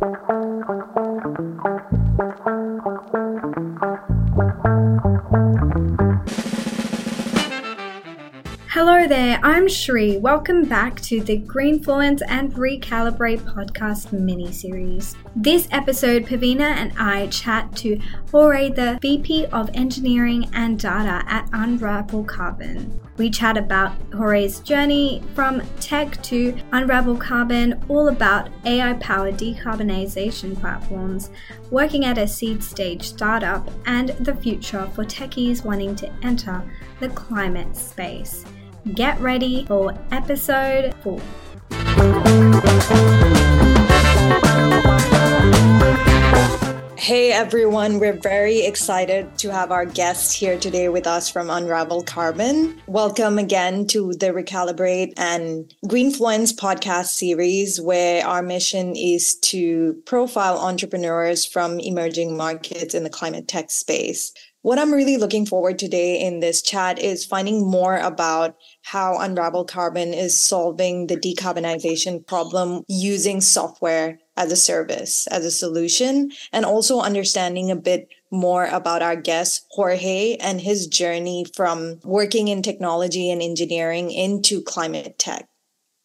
Thank you. Hello there, I'm Shri. Welcome back to the Greenfluence and Recalibrate podcast mini series. This episode, Pavina and I chat to Jorge, the VP of Engineering and Data at Unravel Carbon. We chat about Jorge's journey from tech to Unravel Carbon, all about AI powered decarbonization platforms, working at a seed stage startup, and the future for techies wanting to enter the climate space. Get ready for episode 4. Hey everyone, we're very excited to have our guest here today with us from Unravel Carbon. Welcome again to the Recalibrate and Greenfluence podcast series, where our mission is to profile entrepreneurs from emerging markets in the climate tech space. What I'm really looking forward today in this chat is finding more about how Unravel Carbon is solving the decarbonization problem using software as a service, as a solution, and also understanding a bit more about our guest, Jorge, and his journey from working in technology and engineering into climate tech.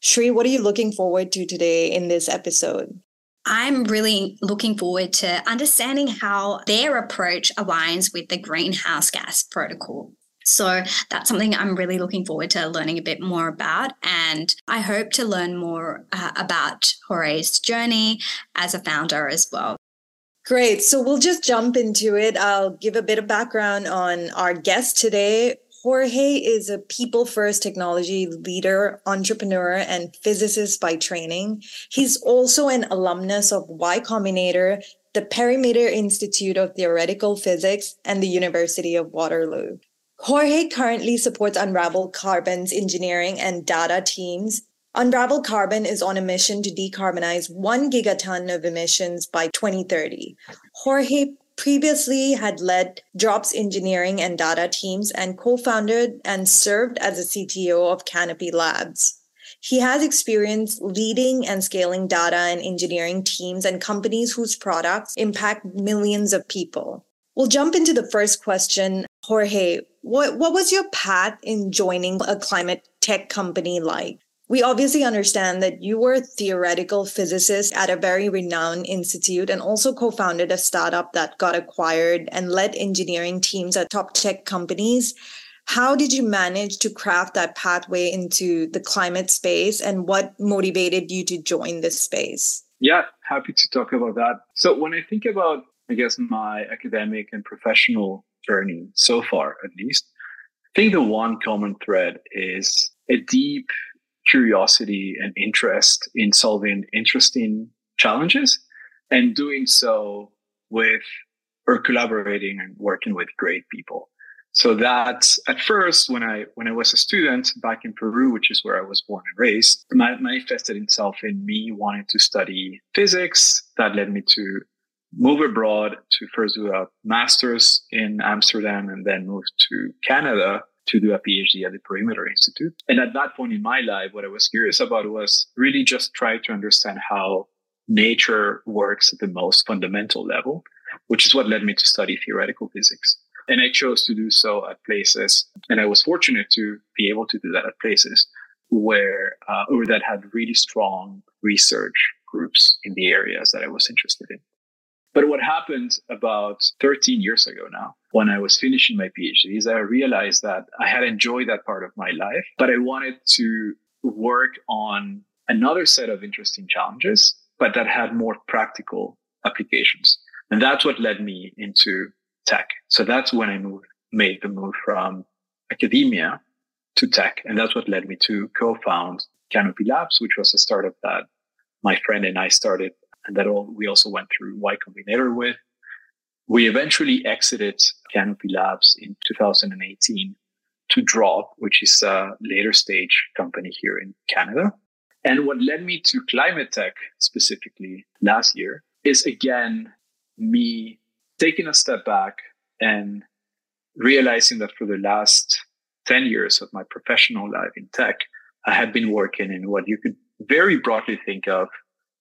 Shri, what are you looking forward to today in this episode? I'm really looking forward to understanding how their approach aligns with the greenhouse gas protocol. So that's something I'm really looking forward to learning a bit more about. And I hope to learn more uh, about Jorge's journey as a founder as well. Great. So we'll just jump into it. I'll give a bit of background on our guest today. Jorge is a people first technology leader, entrepreneur, and physicist by training. He's also an alumnus of Y Combinator, the Perimeter Institute of Theoretical Physics, and the University of Waterloo. Jorge currently supports Unravel Carbon's engineering and data teams. Unravel Carbon is on a mission to decarbonize one gigaton of emissions by 2030. Jorge previously had led Drop's engineering and data teams and co founded and served as a CTO of Canopy Labs. He has experience leading and scaling data and engineering teams and companies whose products impact millions of people. We'll jump into the first question. Jorge, what, what was your path in joining a climate tech company like? We obviously understand that you were a theoretical physicist at a very renowned institute and also co founded a startup that got acquired and led engineering teams at top tech companies. How did you manage to craft that pathway into the climate space and what motivated you to join this space? Yeah, happy to talk about that. So, when I think about, I guess, my academic and professional journey so far, at least, I think the one common thread is a deep curiosity and interest in solving interesting challenges and doing so with or collaborating and working with great people. So that at first, when I when I was a student back in Peru, which is where I was born and raised, manifested itself in me wanting to study physics. That led me to move abroad to first do a master's in Amsterdam and then move to Canada to do a PhD at the Perimeter Institute. And at that point in my life, what I was curious about was really just try to understand how nature works at the most fundamental level, which is what led me to study theoretical physics. And I chose to do so at places, and I was fortunate to be able to do that at places where, uh, or that had really strong research groups in the areas that I was interested in. But what happened about 13 years ago now, when I was finishing my PhD, is I realized that I had enjoyed that part of my life, but I wanted to work on another set of interesting challenges, but that had more practical applications. And that's what led me into tech. So that's when I moved, made the move from academia to tech. And that's what led me to co-found Canopy Labs, which was a startup that my friend and I started and that all, we also went through Y Combinator with. We eventually exited Canopy Labs in 2018 to Drop, which is a later stage company here in Canada. And what led me to climate tech specifically last year is again me taking a step back and realizing that for the last 10 years of my professional life in tech, I had been working in what you could very broadly think of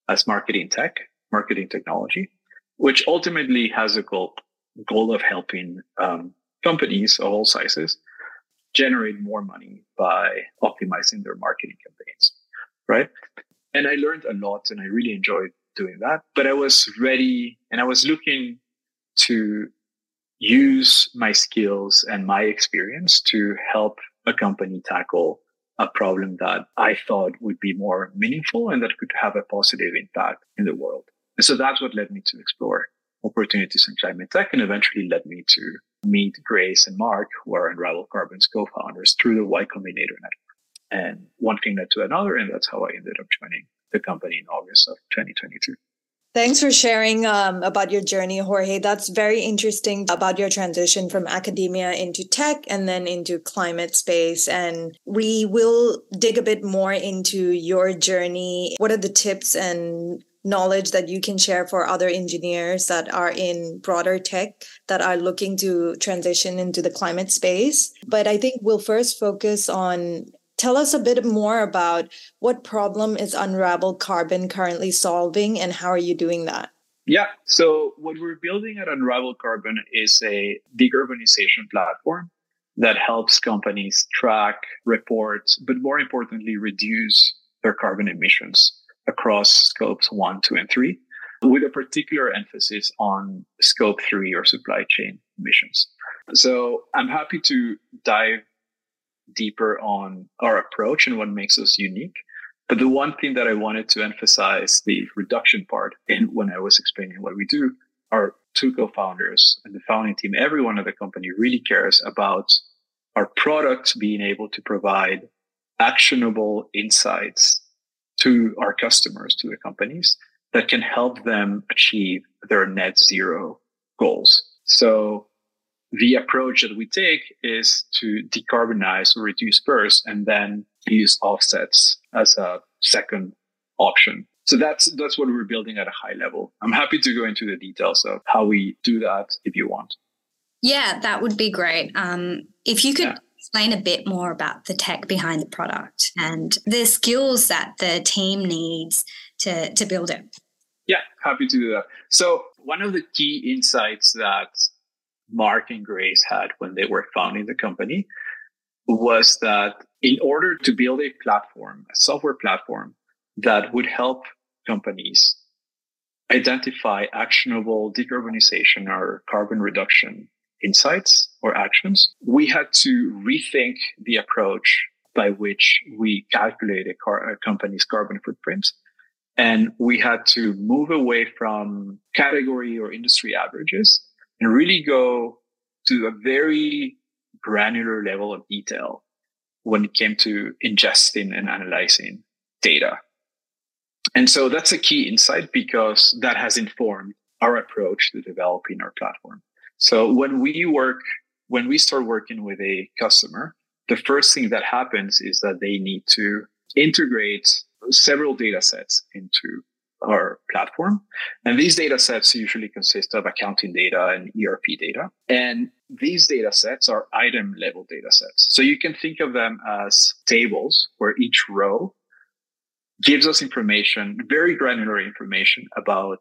as marketing tech. marketing technology, which ultimately has a goal, goal of helping um, companies of all sizes generate more money by optimizing their marketing campaigns, right? And I learned a lot and I really enjoyed doing that. But I was ready and I was looking to use my skills and my experience to help a company tackle a problem that I thought would be more meaningful and that could have a positive impact in the world. And so that's what led me to explore opportunities in climate tech and eventually led me to meet Grace and Mark, who are Unravel Carbon's co-founders through the Y Combinator network. And one thing led to another, and that's how I ended up joining the company in August of 2022. Thanks for sharing um, about your journey, Jorge. That's very interesting about your transition from academia into tech and then into climate space. And we will dig a bit more into your journey. What are the tips and knowledge that you can share for other engineers that are in broader tech that are looking to transition into the climate space? But I think we'll first focus on Tell us a bit more about what problem is Unravel Carbon currently solving and how are you doing that? Yeah, so what we're building at Unravel Carbon is a decarbonization platform that helps companies track, report, but more importantly, reduce their carbon emissions across scopes one, two, and three, with a particular emphasis on scope three or supply chain emissions. So I'm happy to dive deeper on our approach and what makes us unique. But the one thing that I wanted to emphasize the reduction part in when I was explaining what we do, our two co-founders and the founding team, everyone at the company really cares about our product being able to provide actionable insights to our customers, to the companies that can help them achieve their net zero goals. So the approach that we take is to decarbonize or reduce first and then use offsets as a second option. So that's that's what we're building at a high level. I'm happy to go into the details of how we do that if you want. Yeah, that would be great. Um, if you could yeah. Explain a bit more about the tech behind the product and the skills that the team needs to to build it. Yeah, happy to do that. So one of the key insights that Mark and Grace had when they were founding the company was that in order to build a platform, a software platform that would help companies identify actionable decarbonization or carbon reduction insights or actions, we had to rethink the approach by which we calculate a, car- a company's carbon footprint. And we had to move away from category or industry averages and really go to a very granular level of detail when it came to ingesting and analyzing data. And so that's a key insight because that has informed our approach to developing our platform. So when we work, when we start working with a customer, the first thing that happens is that they need to integrate several data sets into our platform. And these data sets usually consist of accounting data and ERP data. And these data sets are item level data sets. So you can think of them as tables where each row gives us information, very granular information about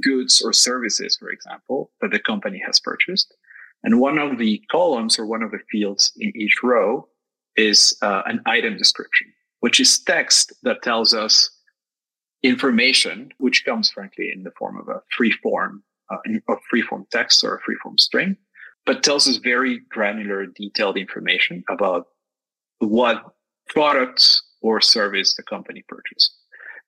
goods or services, for example, that the company has purchased. And one of the columns or one of the fields in each row is uh, an item description, which is text that tells us information, which comes frankly in the form of a free form, uh, of free form text or a free form string, but tells us very granular, detailed information about what products or service the company purchased.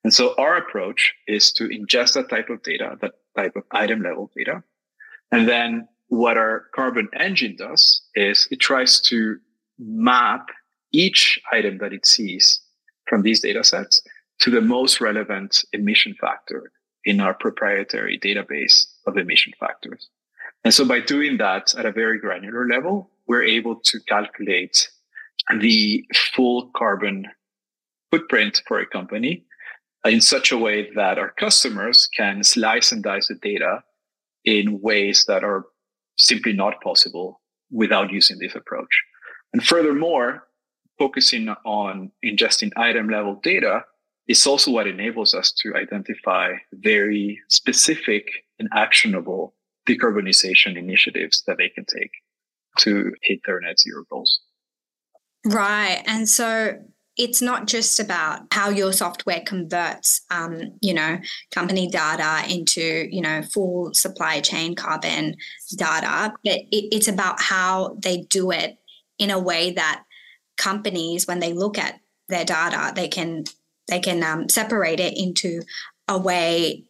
And so our approach is to ingest that type of data, that type of item level data. And then what our carbon engine does is it tries to map each item that it sees from these data sets to the most relevant emission factor in our proprietary database of emission factors. And so by doing that at a very granular level, we're able to calculate the full carbon footprint for a company in such a way that our customers can slice and dice the data in ways that are simply not possible without using this approach. And furthermore, focusing on ingesting item level data is also what enables us to identify very specific and actionable decarbonization initiatives that they can take to hit their net zero goals. Right. And so it's not just about how your software converts, um, you know, company data into, you know, full supply chain carbon data, but it, it's about how they do it in a way that companies, when they look at their data, they can they can um, separate it into a way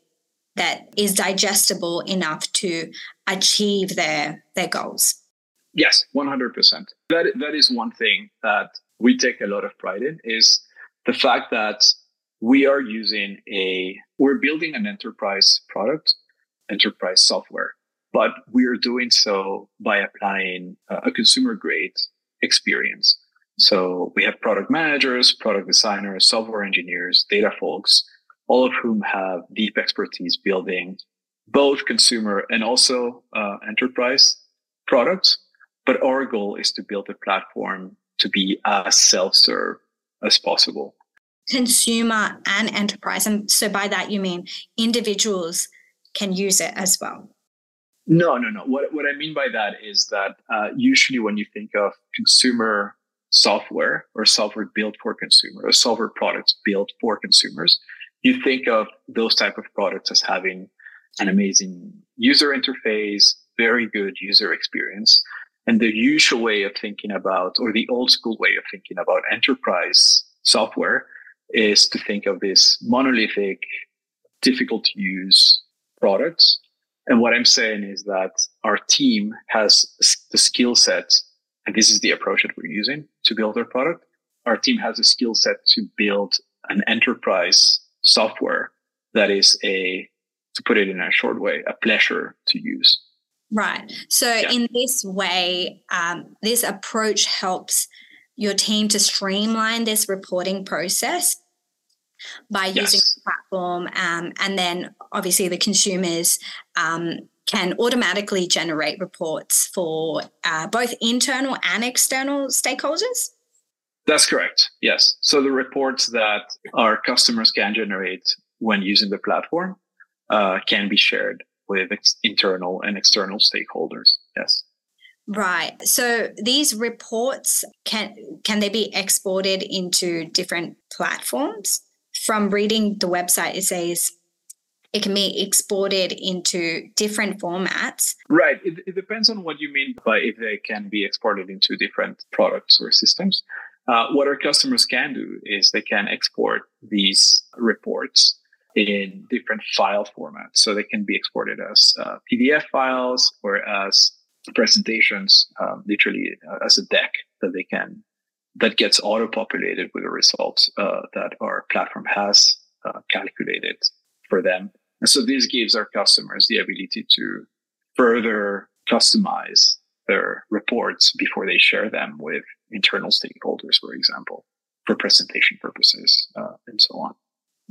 that is digestible enough to achieve their their goals. Yes, 100%. That, that is one thing that we take a lot of pride in is the fact that we are using a, we're building an enterprise product, enterprise software, but we are doing so by applying a consumer grade experience. So we have product managers, product designers, software engineers, data folks, all of whom have deep expertise building both consumer and also uh, enterprise products. But our goal is to build a platform to be as self-serve as possible. Consumer and enterprise. And so by that you mean individuals can use it as well. No, no, no. What, what I mean by that is that uh, usually when you think of consumer software or software built for consumer or software products built for consumers, you think of those type of products as having an amazing user interface, very good user experience. And the usual way of thinking about, or the old school way of thinking about enterprise software is to think of this monolithic, difficult to use products. And what I'm saying is that our team has the skill set, and this is the approach that we're using to build our product. Our team has a skill set to build an enterprise software that is a, to put it in a short way, a pleasure to use. Right. So, yeah. in this way, um, this approach helps your team to streamline this reporting process by using yes. the platform. Um, and then, obviously, the consumers um, can automatically generate reports for uh, both internal and external stakeholders. That's correct. Yes. So, the reports that our customers can generate when using the platform uh, can be shared with ex- internal and external stakeholders. Yes. Right. So these reports can can they be exported into different platforms? From reading the website, it says it can be exported into different formats. Right. It, it depends on what you mean by if they can be exported into different products or systems. Uh, what our customers can do is they can export these reports in different file formats. So they can be exported as uh, PDF files or as presentations, um, literally uh, as a deck that they can, that gets auto populated with the results uh, that our platform has uh, calculated for them. And so this gives our customers the ability to further customize their reports before they share them with internal stakeholders, for example, for presentation purposes uh, and so on.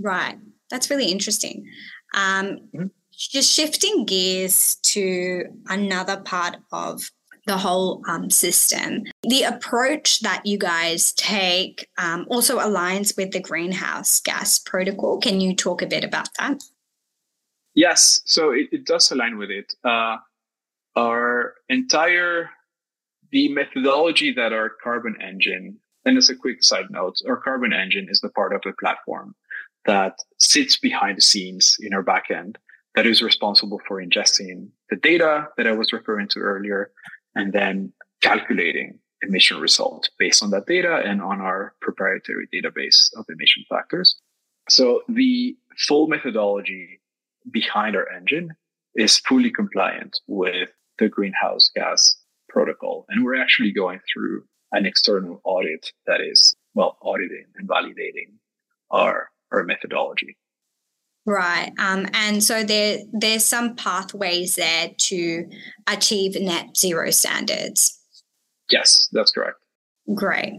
Right. That's really interesting. Um, mm-hmm. Just shifting gears to another part of the whole um, system. The approach that you guys take um, also aligns with the greenhouse gas protocol. Can you talk a bit about that? Yes, so it, it does align with it. Uh, our entire the methodology that our carbon engine, and as a quick side note, our carbon engine is the part of the platform that sits behind the scenes in our backend that is responsible for ingesting the data that I was referring to earlier and then calculating emission results based on that data and on our proprietary database of emission factors. So the full methodology behind our engine is fully compliant with the greenhouse gas protocol. And we're actually going through an external audit that is, well, auditing and validating our or a methodology. Right. Um, and so there there's some pathways there to achieve net zero standards. Yes, that's correct. Great.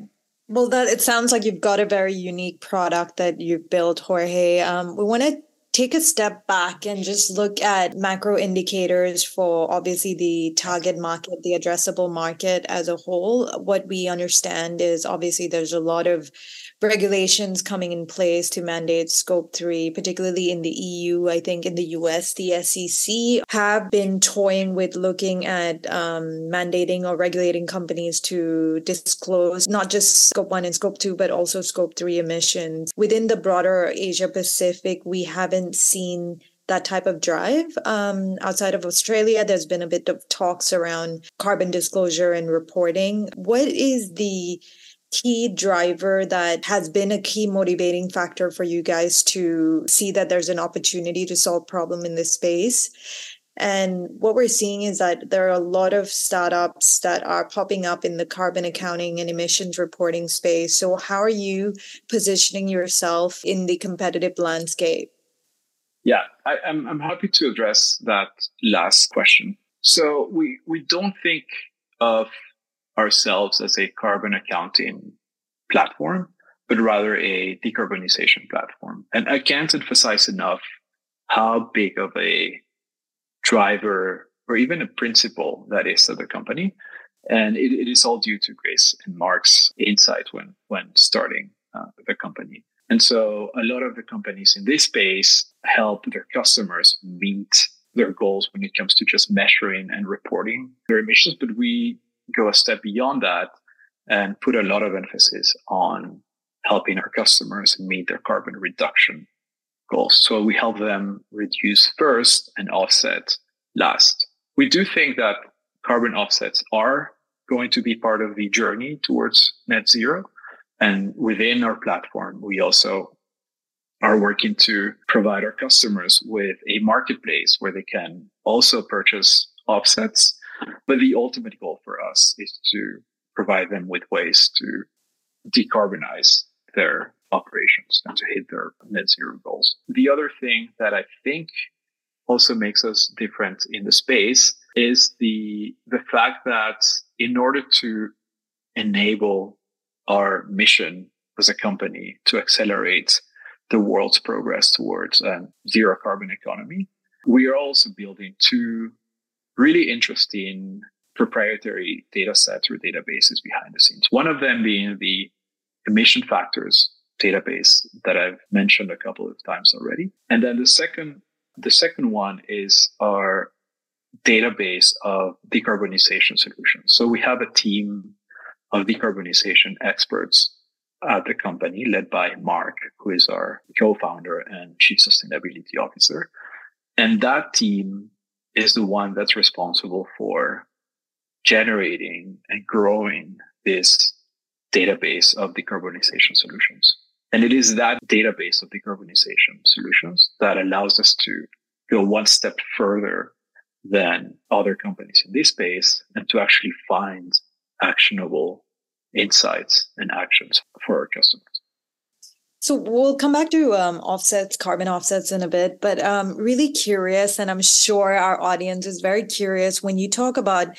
Well, that it sounds like you've got a very unique product that you've built, Jorge. Um, we want to take a step back and just look at macro indicators for obviously the target market, the addressable market as a whole. What we understand is obviously there's a lot of regulations coming in place to mandate scope 3 particularly in the eu i think in the us the sec have been toying with looking at um, mandating or regulating companies to disclose not just scope 1 and scope 2 but also scope 3 emissions within the broader asia pacific we haven't seen that type of drive. Um, outside of Australia, there's been a bit of talks around carbon disclosure and reporting. What is the key driver that has been a key motivating factor for you guys to see that there's an opportunity to solve problem in this space. And what we're seeing is that there are a lot of startups that are popping up in the carbon accounting and emissions reporting space. So how are you positioning yourself in the competitive landscape? Yeah I, am I'm, I'm happy to address that last question. So we we don't think of ourselves as a carbon accounting platform, but rather a decarbonization platform. And I can't emphasize enough how big of a driver or even a principle that is of the company. And it, it is all due to Grace and Mark's insight when, when starting uh, the company. And so a lot of the companies in this space help their customers meet their goals when it comes to just measuring and reporting their emissions. But we go a step beyond that and put a lot of emphasis on helping our customers meet their carbon reduction goals. So we help them reduce first and offset last. We do think that carbon offsets are going to be part of the journey towards net zero. And within our platform, we also are working to provide our customers with a marketplace where they can also purchase offsets but the ultimate goal for us is to provide them with ways to decarbonize their operations and to hit their net zero goals. The other thing that I think also makes us different in the space is the the fact that in order to enable our mission as a company to accelerate the world's progress towards a zero carbon economy, we are also building two really interesting proprietary data sets or databases behind the scenes. One of them being the emission factors database that I've mentioned a couple of times already. And then the second, the second one is our database of decarbonization solutions. So we have a team of decarbonization experts at the company led by Mark, who is our co-founder and chief sustainability officer. And that team is the one that's responsible for generating and growing this database of decarbonization solutions. And it is that database of decarbonization solutions that allows us to go one step further than other companies in this space and to actually find actionable insights and actions for our customers. So we'll come back to um, offsets, carbon offsets in a bit, but um, really curious, and I'm sure our audience is very curious when you talk about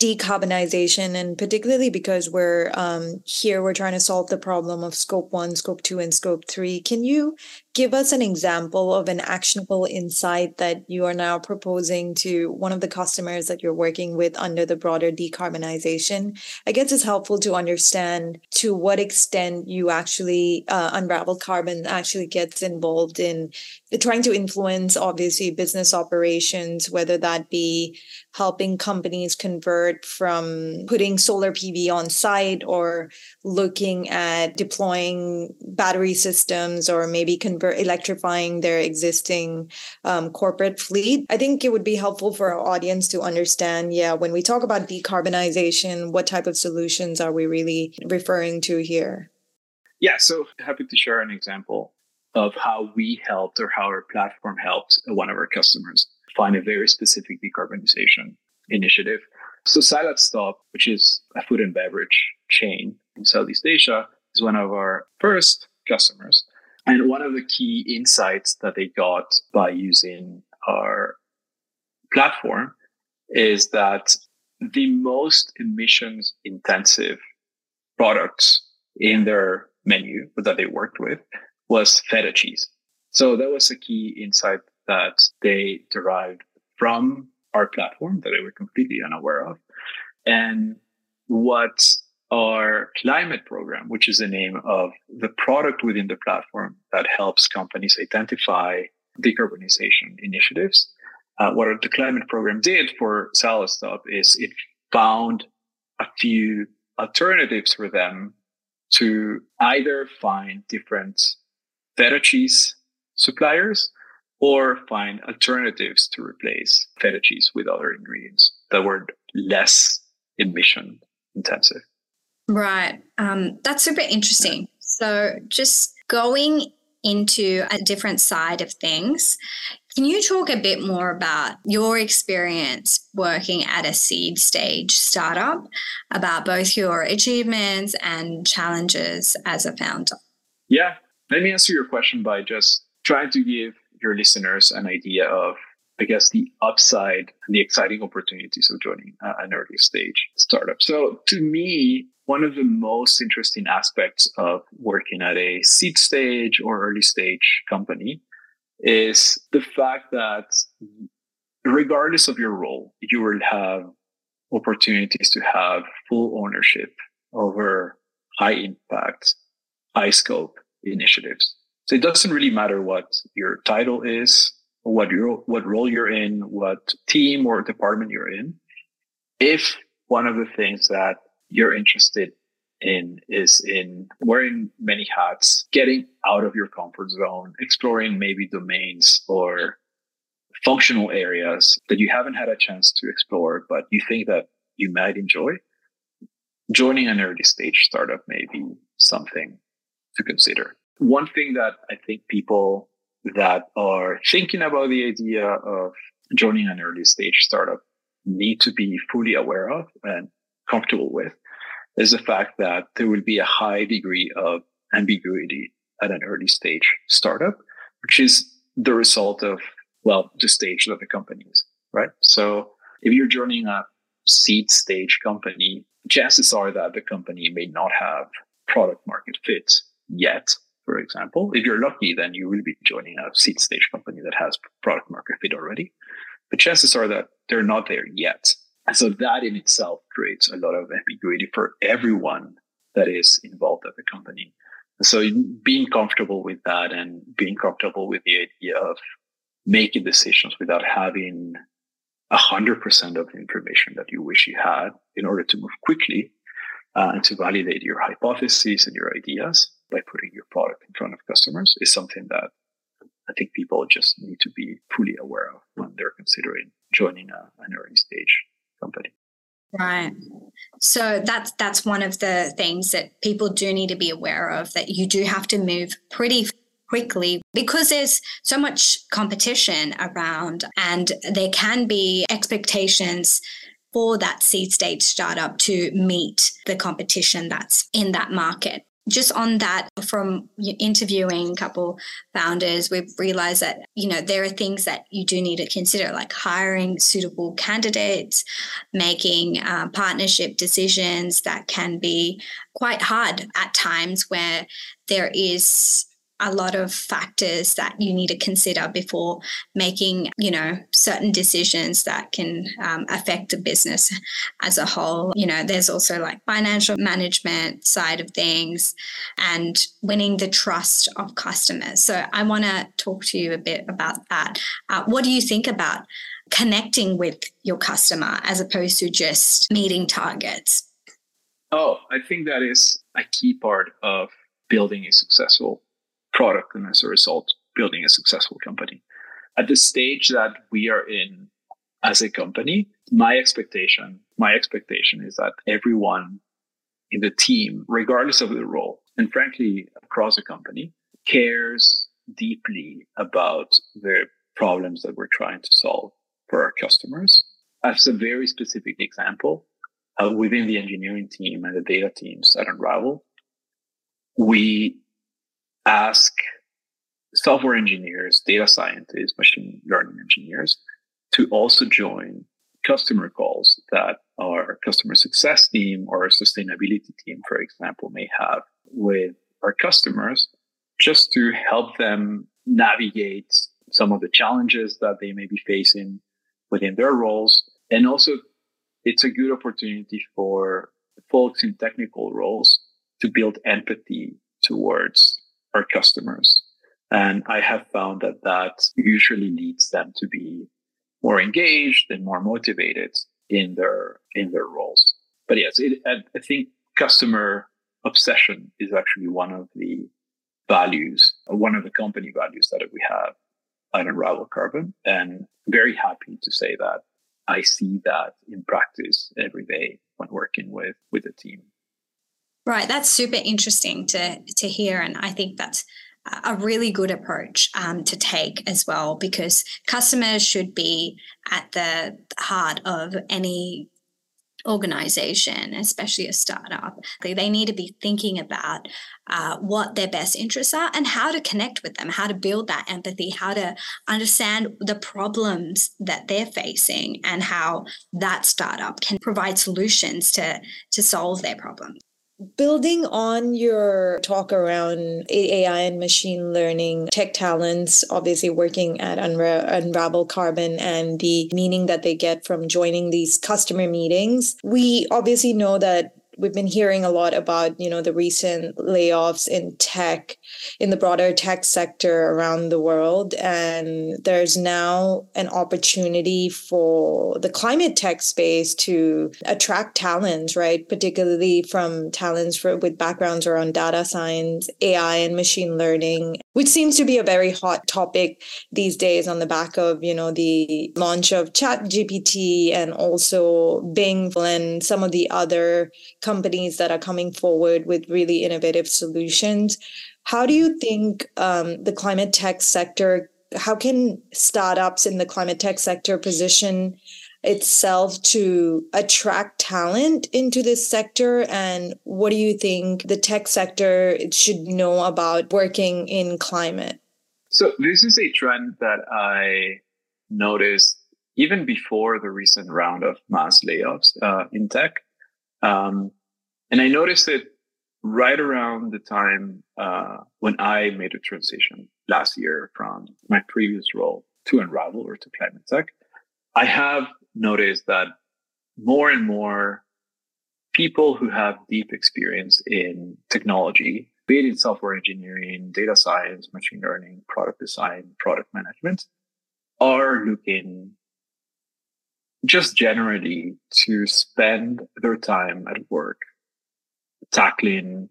decarbonization and particularly because we're um, here we're trying to solve the problem of scope one scope two and scope three can you give us an example of an actionable insight that you are now proposing to one of the customers that you're working with under the broader decarbonization? I guess it's helpful to understand to what extent you actually uh, unravel carbon actually gets involved in trying to influence obviously business operations, whether that be helping companies convert from putting solar PV on site or looking at deploying battery systems or maybe convert electrifying their existing um, corporate fleet. I think it would be helpful for our audience to understand, yeah, when we talk about decarbonization, what type of solutions are we really referring to here? Yeah, so happy to share an example of how we helped or how our platform helped one of our customers find a very specific decarbonization initiative. So Salad Stop, which is a food and beverage chain in Southeast Asia, is one of our first customers. And one of the key insights that they got by using our platform is that the most emissions intensive products in their menu that they worked with was feta cheese. So that was a key insight that they derived from our platform that they were completely unaware of. And what our climate program, which is the name of the product within the platform that helps companies identify decarbonization initiatives. Uh, what the climate program did for SaladStop is it found a few alternatives for them to either find different feta cheese suppliers or find alternatives to replace feta cheese with other ingredients that were less emission intensive. Right. Um, that's super interesting. So, just going into a different side of things, can you talk a bit more about your experience working at a seed stage startup, about both your achievements and challenges as a founder? Yeah. Let me answer your question by just trying to give your listeners an idea of, I guess, the upside and the exciting opportunities of joining an early stage startup. So to me, one of the most interesting aspects of working at a seed stage or early stage company is the fact that regardless of your role, you will have opportunities to have full ownership over high impact, high scope initiatives. So it doesn't really matter what your title is, what your what role you're in, what team or department you're in. If one of the things that you're interested in is in wearing many hats, getting out of your comfort zone, exploring maybe domains or functional areas that you haven't had a chance to explore, but you think that you might enjoy, joining an early stage startup may be something to consider. One thing that I think people that are thinking about the idea of joining an early stage startup need to be fully aware of and comfortable with is the fact that there will be a high degree of ambiguity at an early stage startup, which is the result of, well, the stage that the company is, right? So if you're joining a seed stage company, chances are that the company may not have product market fit yet for example. If you're lucky, then you will be joining a seed stage company that has product market fit already. But chances are that they're not there yet. So that in itself creates a lot of ambiguity for everyone that is involved at the company. So being comfortable with that and being comfortable with the idea of making decisions without having a hundred percent of the information that you wish you had in order to move quickly uh, and to validate your hypotheses and your ideas by putting your product in front of customers is something that I think people just need to be fully aware of when they're considering joining a, an early stage company. Right. So that's that's one of the things that people do need to be aware of that you do have to move pretty quickly because there's so much competition around and there can be expectations for that seed stage startup to meet the competition that's in that market just on that from interviewing a couple founders we've realized that you know there are things that you do need to consider like hiring suitable candidates making uh, partnership decisions that can be quite hard at times where there is a lot of factors that you need to consider before making, you know, certain decisions that can um, affect the business as a whole. You know, there's also like financial management side of things and winning the trust of customers. So I want to talk to you a bit about that. Uh, what do you think about connecting with your customer as opposed to just meeting targets? Oh, I think that is a key part of building a successful product and as a result, building a successful company. At the stage that we are in as a company, my expectation, my expectation is that everyone in the team, regardless of the role, and frankly, across the company, cares deeply about the problems that we're trying to solve for our customers. As a very specific example, uh, within the engineering team and the data teams at Unravel, we ask software engineers, data scientists, machine learning engineers to also join customer calls that our customer success team or our sustainability team, for example, may have with our customers just to help them navigate some of the challenges that they may be facing within their roles. And also, it's a good opportunity for folks in technical roles to build empathy towards our customers. And I have found that that usually leads them to be more engaged and more motivated in their in their roles. But yes, it, I think customer obsession is actually one of the values, one of the company values that we have at Unravel Carbon, and very happy to say that I see that in practice every day when working with with the team. Right, that's super interesting to to hear, and I think that's a really good approach um, to take as well because customers should be at the heart of any organization, especially a startup. They need to be thinking about uh, what their best interests are and how to connect with them, how to build that empathy, how to understand the problems that they're facing, and how that startup can provide solutions to, to solve their problems. Building on your talk around AI and machine learning, tech talents, obviously working at Unra- Unravel Carbon and the meaning that they get from joining these customer meetings, we obviously know that we've been hearing a lot about you know the recent layoffs in tech in the broader tech sector around the world. And there's now an opportunity for the climate tech space to attract talents right? Particularly from talents for, with backgrounds around data science ai and machine learning which seems to be a very hot topic these days on the back of you know the launch of chat gpt and also bing and some of the other companies that are coming forward with really innovative solutions. How do you think um, the climate tech sector, how can startups in the climate tech sector position itself to attract talent into this sector? And what do you think the tech sector should know about working in climate? So, this is a trend that I noticed even before the recent round of mass layoffs uh, in tech. Um, and I noticed it right around the time uh, when I made a transition last year from my previous role to Unravel or to Climate Tech. I have noticed that more and more people who have deep experience in technology, be it in software engineering, data science, machine learning, product design, product management, are looking just generally to spend their time at work tackling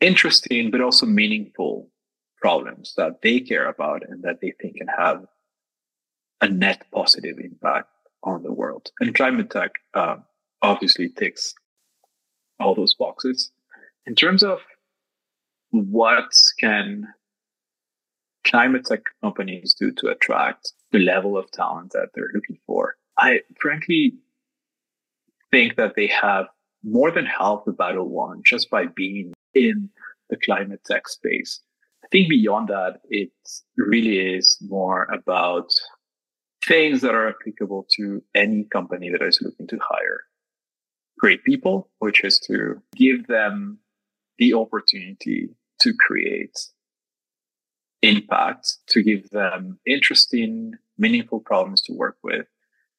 interesting but also meaningful problems that they care about and that they think can have a net positive impact on the world. And climate tech uh, obviously ticks all those boxes. In terms of what can climate tech companies do to attract the level of talent that they're looking for, I frankly think that they have more than half the battle won just by being in the climate tech space. I think beyond that, it really is more about things that are applicable to any company that is looking to hire great people, which is to give them the opportunity to create impact, to give them interesting, meaningful problems to work with,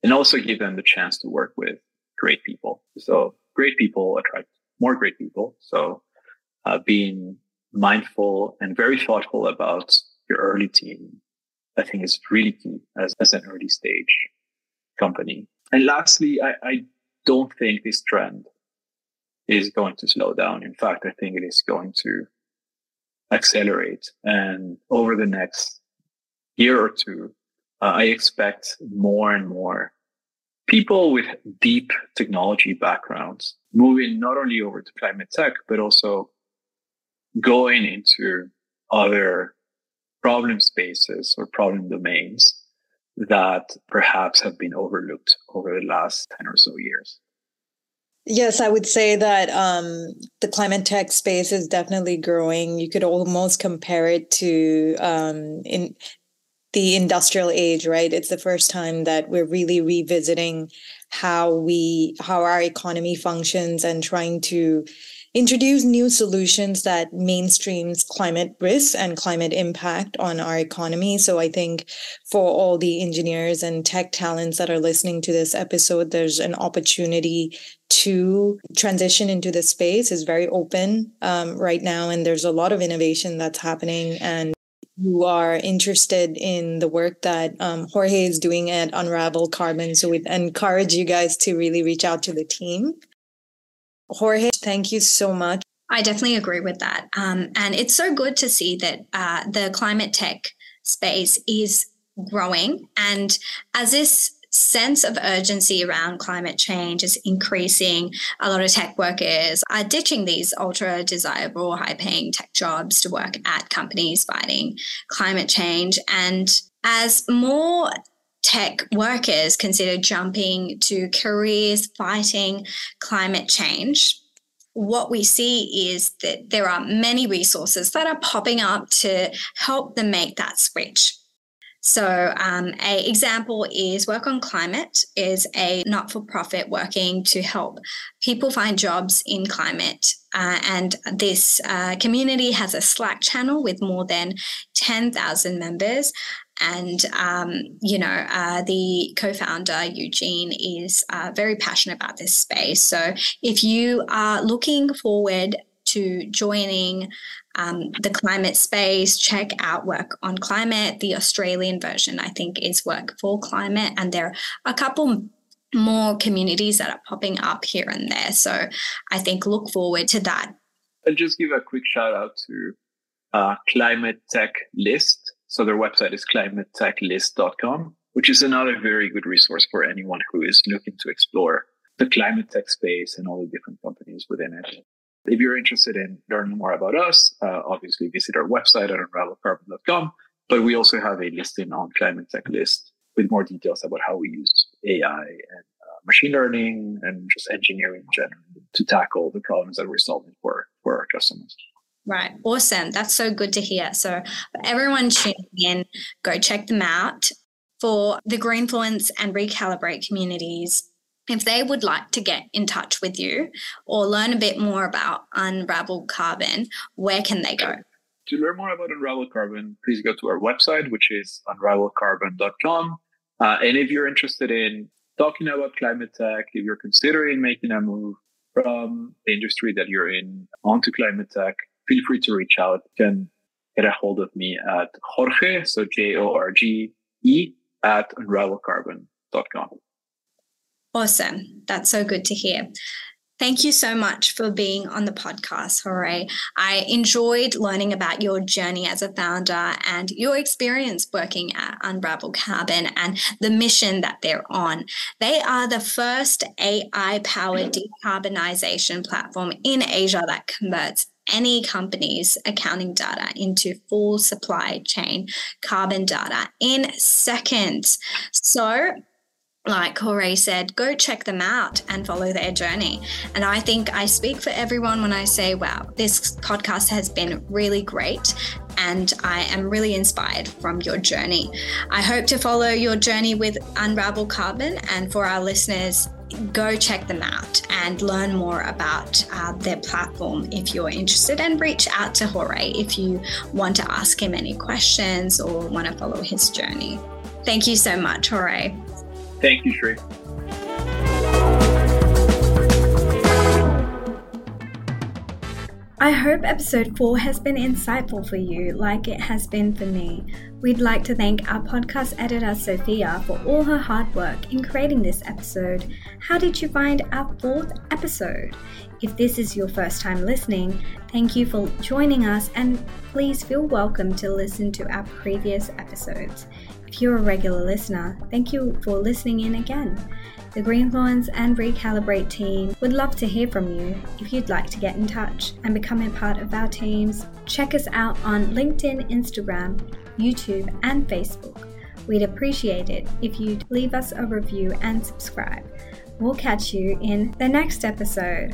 and also give them the chance to work with great people. So great people attract more great people. So uh, being mindful and very thoughtful about your early team, I think is really key as, as an early stage company. And lastly, I, I don't think this trend is going to slow down. In fact, I think it is going to accelerate. And over the next year or two, uh, I expect more and more people with deep technology backgrounds moving not only over to climate tech, but also going into other problem spaces or problem domains that perhaps have been overlooked over the last 10 or so years. Yes, I would say that um, the climate tech space is definitely growing. You could almost compare it to um, in the industrial age, right? It's the first time that we're really revisiting how we how our economy functions and trying to introduce new solutions that mainstreams climate risks and climate impact on our economy. So I think for all the engineers and tech talents that are listening to this episode, there's an opportunity to transition into this space is very open um, right now, and there's a lot of innovation that's happening and you are interested in the work that um, Jorge is doing at Unravel Carbon. So we encourage you guys to really reach out to the team. Jorge, thank you so much. I definitely agree with that. Um, and it's so good to see that uh, the climate tech space is growing. And as this sense of urgency around climate change is increasing. A lot of tech workers are ditching these ultra desirable, high paying tech jobs to work at companies fighting climate change. And as more tech workers consider jumping to careers fighting climate change, what we see is that there are many resources that are popping up to help them make that switch. So, um, a example is Work on Climate is a not-for-profit working to help people find jobs in climate. Uh, and this uh, community has a Slack channel with more than 10,000 members. And, um, you know, uh, the co founder, Eugene, is uh, very passionate about this space. So if you are looking forward to joining um, the climate space, check out Work on Climate. The Australian version, I think, is Work for Climate. And there are a couple more communities that are popping up here and there. So I think look forward to that. I'll just give a quick shout out to uh, Climate Tech List. So their website is climatetechlist.com, which is another very good resource for anyone who is looking to explore the climate tech space and all the different companies within it. If you're interested in learning more about us, uh, obviously visit our website at unravelcarbon.com. But we also have a listing on Climate Tech List with more details about how we use AI and uh, machine learning and just engineering in general to tackle the problems that we're solving for, for our customers. Right. Awesome. That's so good to hear. So, everyone tuning in, go check them out. For the Greenfluence and Recalibrate communities, if they would like to get in touch with you or learn a bit more about Unravel Carbon, where can they go? To learn more about Unravel Carbon, please go to our website, which is unravelcarbon.com. Uh, and if you're interested in talking about climate tech, if you're considering making a move from the industry that you're in onto climate tech, feel free to reach out. You can get a hold of me at Jorge, so J O R G E, at unravelcarbon.com. Awesome. That's so good to hear. Thank you so much for being on the podcast, Jorge. I enjoyed learning about your journey as a founder and your experience working at Unravel Carbon and the mission that they're on. They are the first AI powered decarbonization platform in Asia that converts any company's accounting data into full supply chain carbon data in seconds. So, like Jorge said, go check them out and follow their journey. And I think I speak for everyone when I say, wow, this podcast has been really great. And I am really inspired from your journey. I hope to follow your journey with Unravel Carbon. And for our listeners, go check them out and learn more about uh, their platform if you're interested and reach out to Jorge if you want to ask him any questions or want to follow his journey. Thank you so much, Jorge. Thank you, Shri. I hope episode 4 has been insightful for you, like it has been for me. We'd like to thank our podcast editor Sofia for all her hard work in creating this episode. How did you find our fourth episode? If this is your first time listening, thank you for joining us and please feel welcome to listen to our previous episodes. If you're a regular listener, thank you for listening in again. The Greenfluence and Recalibrate team would love to hear from you. If you'd like to get in touch and become a part of our teams, check us out on LinkedIn, Instagram, YouTube, and Facebook. We'd appreciate it if you'd leave us a review and subscribe. We'll catch you in the next episode.